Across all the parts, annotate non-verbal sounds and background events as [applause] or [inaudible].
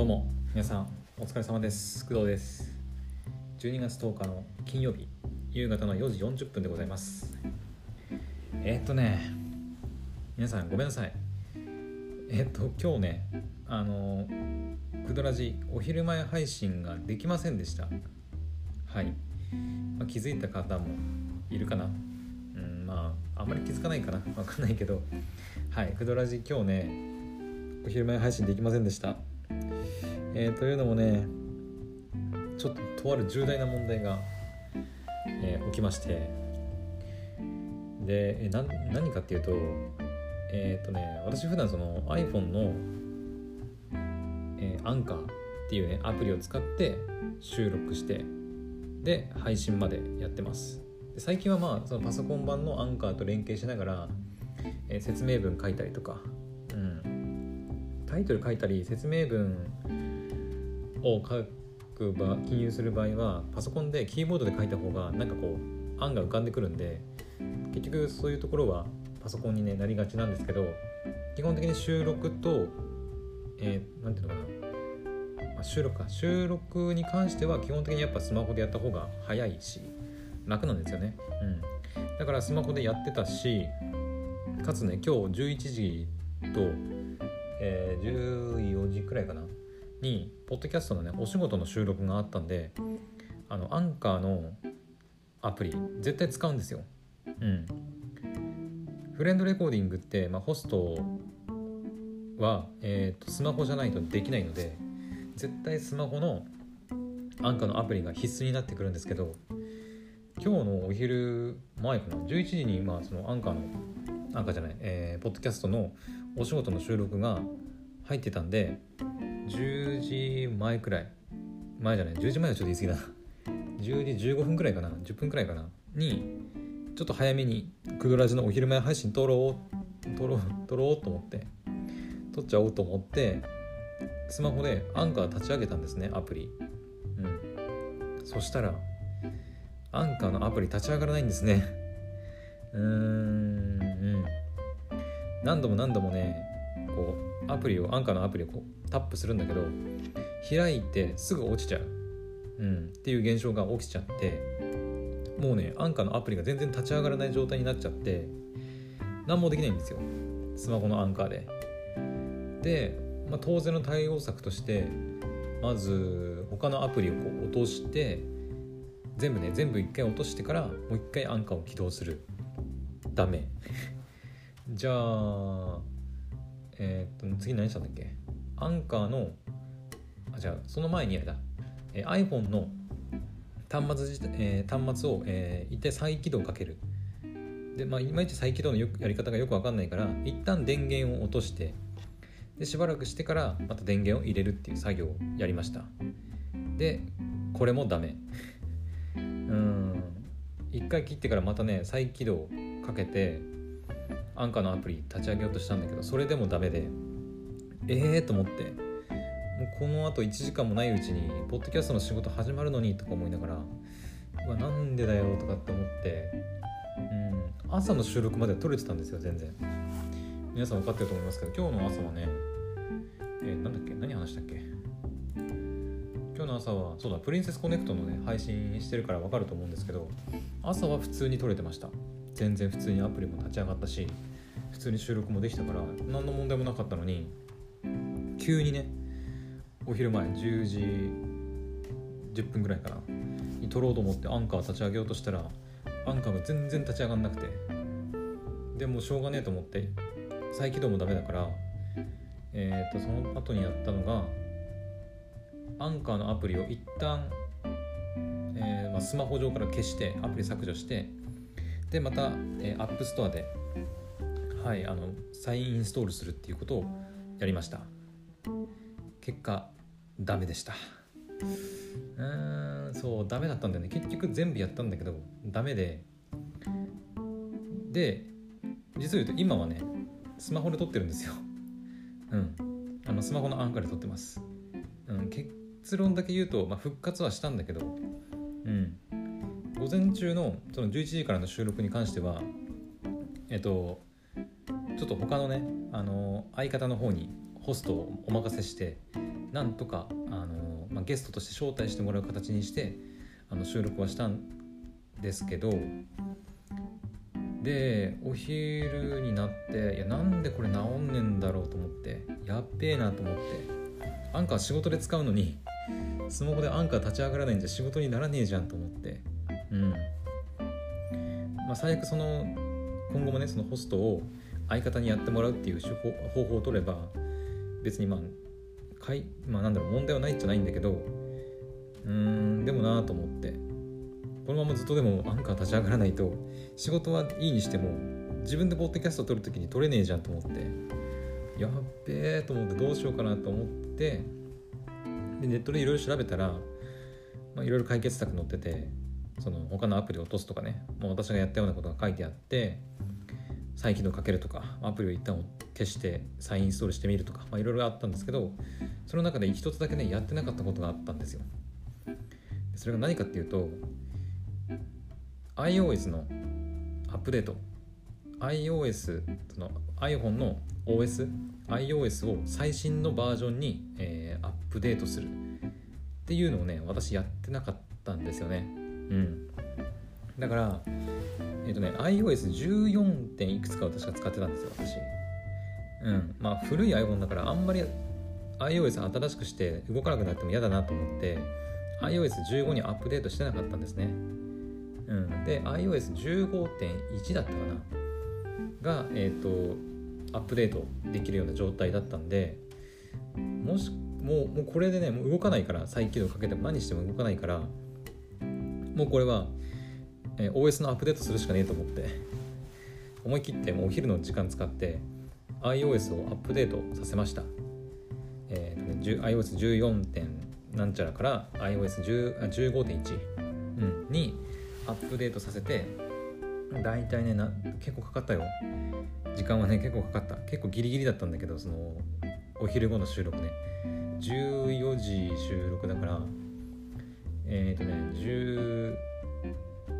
どうも皆さんお疲れ様です。工藤です。12月10日の金曜日夕方の4時40分でございます。えー、っとね皆さんごめんなさい。えー、っと今日ねあのクドラジお昼前配信ができませんでした。はい、まあ、気づいた方もいるかな。うんまああんまり気づかないかな。わかんないけど。はいクドラジ今日ねお昼前配信できませんでした。えー、というのもねちょっととある重大な問題が、えー、起きまして。でえな何かっていうとえっ、ー、とね私普段その iPhone の、えー、アンカーっていうねアプリを使って収録してで配信までやってます。で最近はまあそのパソコン版のアンカーと連携しながら、えー、説明文書いたりとか、うん、タイトル書いたり説明文を書く場記入する場合はパソコンでキーボードで書いた方がなんかこう案が浮かんでくるんで結局そういうところはパソコンに、ね、なりがちなんですけど基本的に収録とえー、ていうのかな、収録か。収録に関しては基本的にやっぱスマホでやった方が早いし楽なんですよね、うん、だからスマホでやってたしかつね今日11時と、えー、14時くらいかな。にポッドキャストのねお仕事の収録があったんであのアンカーのアプリ絶対使うんですよ。うん。フレンドレコーディングって、まあ、ホストは、えーと、スマホじゃないとできないので絶対スマホのアンカーのアプリが必須になってくるんですけど今日のお昼前かな11時にまあそのアンカーのアンカーじゃない、えー、ポッドキャストのお仕事の収録が入ってたんで10時前くらい。前じゃない。10時前はちょっと言い過ぎだな。10時15分くらいかな。10分くらいかな。にちょっと早めにクドラジのお昼前配信撮ろう。撮ろう。撮ろうと思って。撮っちゃおうと思って。スマホでアンカー立ち上げたんですね。アプリ。うん。そしたらアンカーのアプリ立ち上がらないんですね。うーん。うん。何度も何度もねこうアプリをアンカーのアプリをこうタップするんだけど開いてすぐ落ちちゃう、うん、っていう現象が起きちゃってもうねアンカーのアプリが全然立ち上がらない状態になっちゃって何もできないんですよ。スマホのアンカーで。で、まあ、当然の対応策としてまず他のアプリをこう落として全部ね全部一回落としてからもう一回アンカーを起動する。ダメ。じゃあえー、っと次何したんだっけ？アンカーのあじゃあその前にあれだ、えー、iPhone の端末,、えー、端末を、えー、一回再起動かける。でまあいまいち再起動のやり方がよく分かんないから一旦電源を落としてでしばらくしてからまた電源を入れるっていう作業をやりました。でこれもダメ。[laughs] うん。一回切ってからまたね再起動かけてアンカーのアプリ立ち上げようとしたんだけどそれでもダメでええー、と思ってもうこのあと1時間もないうちにポッドキャストの仕事始まるのにとか思いながらうわなんでだよとかって思ってうん朝の収録まで撮れてたんですよ全然。皆さん分かってると思いますけど今日の朝はねえー、なんだっけ何話したっけ？今日の朝はそうだプリンセスコネクトのね配信してるから分かると思うんですけど朝は普通に撮れてました。全然普通にアプリも立ち上がったし普通に収録もできたから何の問題もなかったのに急にねお昼前10時10分ぐらいかなに撮ろうと思ってアンカー立ち上げようとしたらアンカーが全然立ち上がんなくてでもしょうがねえと思って再起動もダメだからえっ、ー、とその後にやったのがアンカーのアプリを一旦、えーまあ、スマホ上から消してアプリ削除してでまた、えー、App Store で、はい、あの再インストールするっていうことをやりました。結果ダメでした。うーんそうダメだったんだよね。結局全部やったんだけどダメで。で実を言うと今はねスマホで撮ってるんですよ。うん。あのスマホのアンカーで撮ってます、うん、結論だけ言うと、まあ、復活はしたんだけどうん。午前中のその11時からの収録に関してはえっとちょっと他のねあの相方の方にホストをお任せしてなんとかあの、まあ、ゲストとして招待してもらう形にしてあの収録はしたんですけどでお昼になっていやなんでこれ治んねんだろうと思ってやっべえなと思ってアンカー仕事で使うのにスマホでアンカー立ち上がらないんじゃ仕事にならねえじゃんと思ってうん。まあ最悪その今後もねそのホストを相方にやってもらうっていう方法を取れば別にまあかいまあなんだろう問題はないじゃないんだけどうーんでもなと思って。このままずっとでもアンカー立ち上がらないと仕事はいいにしても自分でポッドキャスト撮るときに撮れねえじゃんと思って。やっべえと思ってどうしようかなと思ってでネットでいろいろ調べたらいろいろ解決策載っててその他のアプリを落とすとかね。もう私がやったようなことが書いてあって再起動かけるとかアプリを一旦消して再インストールしてみるとかいろいろあったんですけどその中で一つだけねやってなかったことがあったんですよ。それが何かっていうと iOS のアップデート iOS の iPhone の OS iOS を最新のバージョンに、えー、アップデートするっていうのをね私やってなかったんですよね。うん。だからえっ、とね iOS14. 点いくつか私は使ってたんですよ私。うん。まあ古い iPhone だからあんまり iOS 新しくして動かなくなっても嫌だなと思って iOS15 にアップデートしてなかったんですね。うん、で iOS15.1 だったかなが、えーと、アップデートできるような状態だったんでもしもうもうこれでねもう動かないから再起動かけても何しても動かないからもうこれは、えー、OS のアップデートするしかねえと思って思い切ってもうお昼の時間使って iOS をアップデートさせました、えーね、iOS14. 点なんちゃらから iOS15.1、うん、にアップデートさせて大体ねな結構かかったよ。時間はね結構かかった。結構ギリギリだったんだけどそのお昼後の収録ね。14時収録だからえっ、ー、とね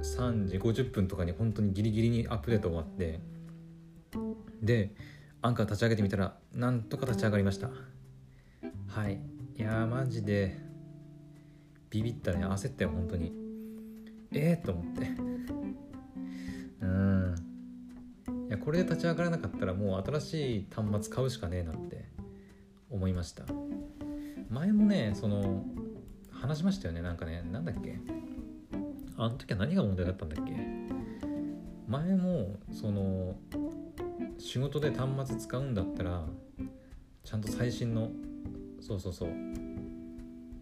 3時50分とかに本当にギリギリにアップデート終わってでアンカー立ち上げてみたらなんとか立ち上がりました。はい。いやマジでビビったね。焦ったよ本当に。ええー、と思って。うん。いやこれで立ち上がらなかったらもう新しい端末買うしかねえなって思いました。前もねその話しましたよね。なんかねなんだっけ？あの時は何が問題だったんだっけ？前もその仕事で端末使うんだったらちゃんと最新のそうそうそう。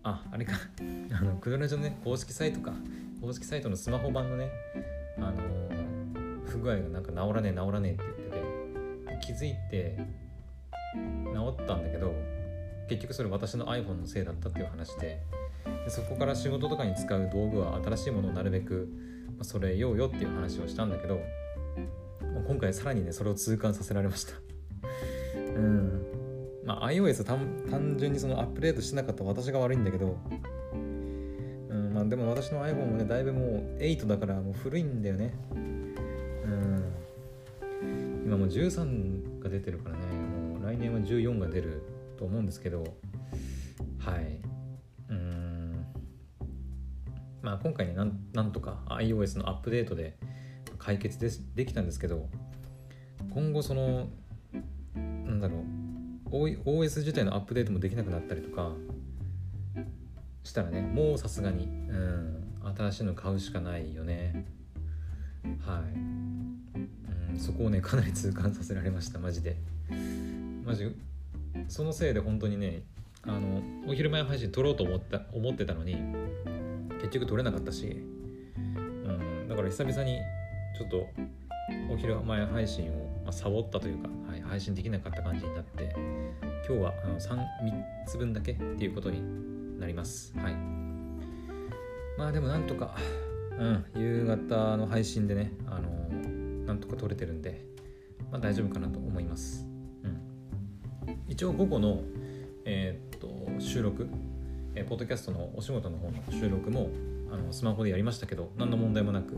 ああれか。[laughs] あのクドラジオね公式サイトか。公式サイトのスマホ版のね、あの、不具合がなんか治らねえ治らねえって言ってて気づいて治ったんだけど結局それ私の iPhone のせいだったっていう話ででそこから仕事とかに使う道具は新しいものをなるべくそれようよっていう話をしたんだけど今回さらにねそれを痛感させられました。[laughs] うん。まあ iOS 単純にそのアップデートしてなかった私が悪いんだけどうんまあでも私の iPhone もねだいぶもう8だからもう古いんだよね。うん。今もう13が出てるからねもう来年は14が出ると思うんですけどはい。まあ今回ねなんとか iOS のアップデートで解決ですできたんですけど今後そのなんだろう OS 自体のアップデートもできなくなったりとかしたらねもうさすがに、うん、新しいの買うしかないよね。はい、うん、そこをねかなり痛感させられましたマジで。マジそのせいで本当にねあのお昼前配信撮ろうと思った思ってたのに結局撮れなかったし、うん、だから久々にちょっとお昼前配信を、まあ、サボったというか、はい、配信できなかった感じになって今日はあの 3, 3つ分だけっていうことになります。はい。まあでもなんとかうん夕方の配信でねあのなんとか撮れてるんでまあ大丈夫かなと思います。うん。一応午後のえー、っと収録えー、ポッドキャストのお仕事の方の収録もあのスマホでやりましたけど何の問題もなく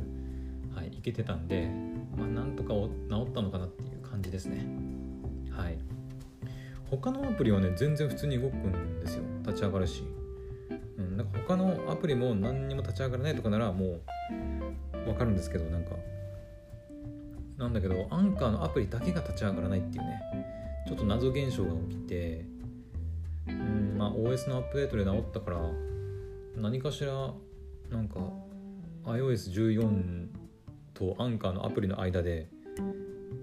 はいいけてたんでまあなんとか治ったのかなっていう感じですね。はい。他のアプリはね全然普通に動くんですよ。立ち上がるし、うん、なんか他のアプリも何にも立ち上がらないとかならもう分かるんですけどなんか。なんだけどアンカーのアプリだけが立ち上がらないっていうね。ちょっと謎現象が起きてうんまあ OS のアップデートで直ったから何かしらなんか iOS14 とアンカーのアプリの間で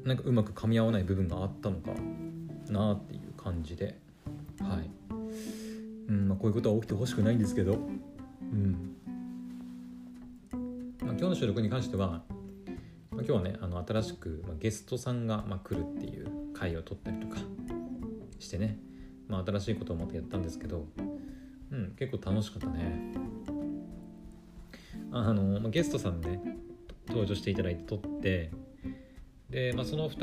なんかうまく噛み合わない部分があったのかなっていう感じで。はい、うんまあ、こういうことは起きてほしくないんですけど。うん。まあ、今日の収録に関しては、まあ、今日はねあの新しく、ゲストさんが、来るっていう回を取ったりとかしてね、まあ、新しいことをまたやったんですけど、うん、結構楽しかったね。あの、まあ、ゲストさんね登場していただいて撮ってで、まあ、その2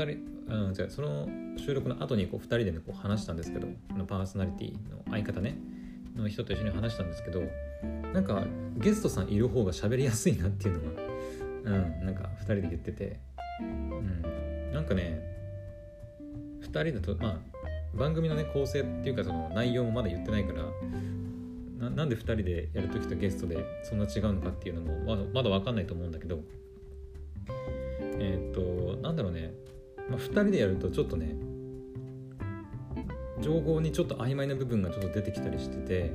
人、うん、じゃその収録の後にこう2人でねこう話したんですけどパーソナリティの相方ねの人と一緒に話したんですけどなんかゲストさんいる方が喋りやすいなっていうのがうんなんか2人で言っててうんなんかね2人だとまあ番組のね構成っていうかその内容もまだ言ってないからななんで2人でやる時とゲストでそんな違うのかっていうのもまだまだ分かんないと思うんだけどえー、っとなんだろうね、まあ、2人でやるとちょっとね情報にちょっと曖昧な部分がちょっと出てきたりしてて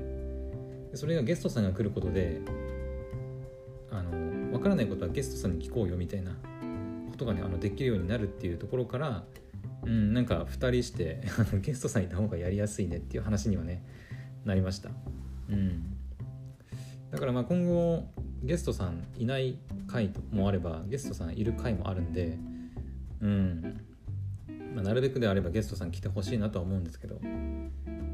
それがゲストさんが来ることであの分からないことはゲストさんに聞こうよみたいなことがねあのできるようになるっていうところからうんなんか2人して [laughs] ゲストさんいた方がやりやすいねっていう話にはねなりました。うん。だからまあ今後ゲストさんいない回もあればゲストさんいる回もあるんでうん。まあ、なるべくであればゲストさん来てほしいなとは思うんですけど、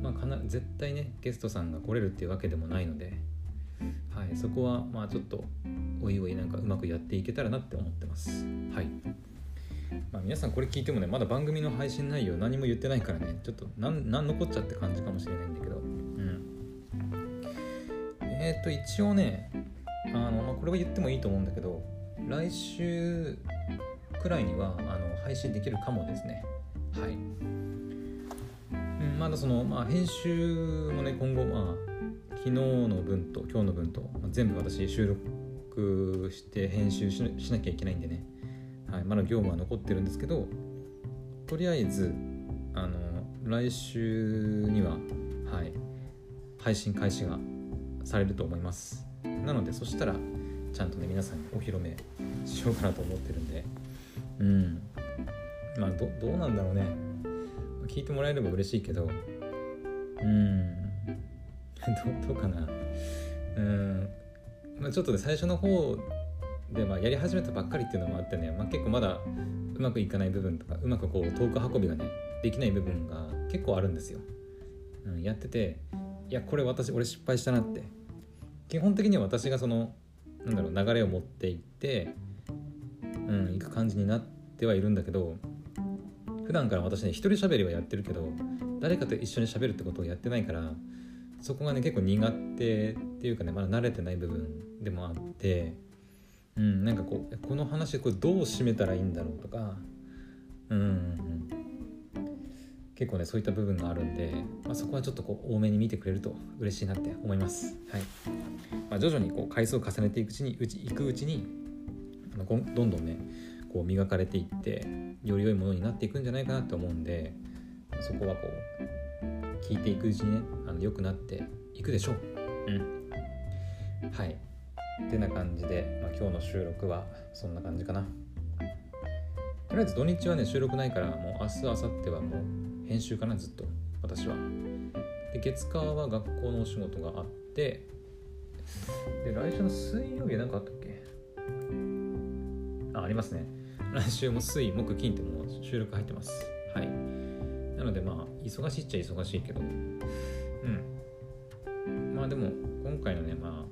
まあ、かな絶対ねゲストさんが来れるっていうわけでもないので、はい、そこはまあちょっとおいおいなんかうまくやっていけたらなって思ってます。はい。まあ、皆さんこれ聞いてもねまだ番組の配信内容何も言ってないからねちょっと何何残っちゃって感じかもしれないんだけど。うん。えっ、ー、と一応ねあの、まあ、これは言ってもいいと思うんだけど来週くらいにはあの配信できるかもですね。はい、うん、まだその、まあ、編集もね今後まあ昨日の分と今日の分と、まあ、全部私収録して編集しなきゃいけないんでね、はい、まだ業務は残ってるんですけどとりあえずあの来週には、はい、配信開始がされると思います。なのでそしたらちゃんとね皆さんにお披露目しようかなと思ってるんで。うん。まあどどうなんだろうね。聞いてもらえれば嬉しいけど。うん。[laughs] どどうかな。うん、まあ、ちょっとね最初の方で、まあ、やり始めたばっかりっていうのもあってね、まあ、結構まだうまくいかない部分とかうまくこう遠く運びがねできない部分が結構あるんですよ、うん、やってていやこれ私俺失敗したなって。基本的には私がそのなんだろう流れを持っていってうん行く感じになってはいるんだけど普段から私ね一人喋りはやってるけど誰かと一緒に喋るってことをやってないからそこがね結構苦手っていうかねまだ慣れてない部分でもあってうんなんかこうこの話これどう締めたらいいんだろうとか。うん、うん、結構ねそういった部分があるんで、まあ、そこはちょっとこう多めに見てくれると嬉しいなって思います。はい。まあ、徐々にこう回数を重ねていくうちにうちいくうちにあのどんどんねこう磨かれていってより良いものになっていくんじゃないかなと思うんでそこはこう聞いていくうちにねあの良くなっていくでしょう。うん、はい。ってな感じで、まあ、今日の収録はそんな感じかな。とりあえず土日はね収録ないからもう明日明後日はもう編集かなずっと。私は。で月火は学校のお仕事があってで来週の水曜日は何かあったっけ？あありますね。来週も水木金ってもう収録入ってます。はい。なのでまあ忙しいっちゃ忙しいけど。うん。まあでも今回のねまあ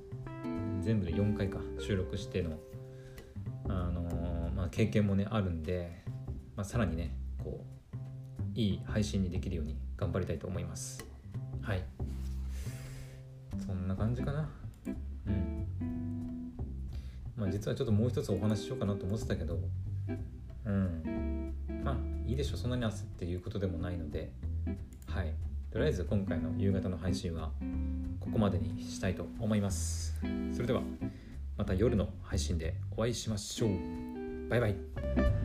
全部で4回か収録してのあのー、まあ経験もねあるんで、まあ、さらにねこういい配信にできるように頑張りたいと思います。はい。そんな感じかな。うん。まあ実はちょっともう一つお話ししようかなと思ってたけどうん。まあいいでしょそんなに焦って言うことでもないので。はい。とりあえず今回の夕方の配信はここまでにしたいと思います。それではまた夜の配信でお会いしましょう。バイバイ。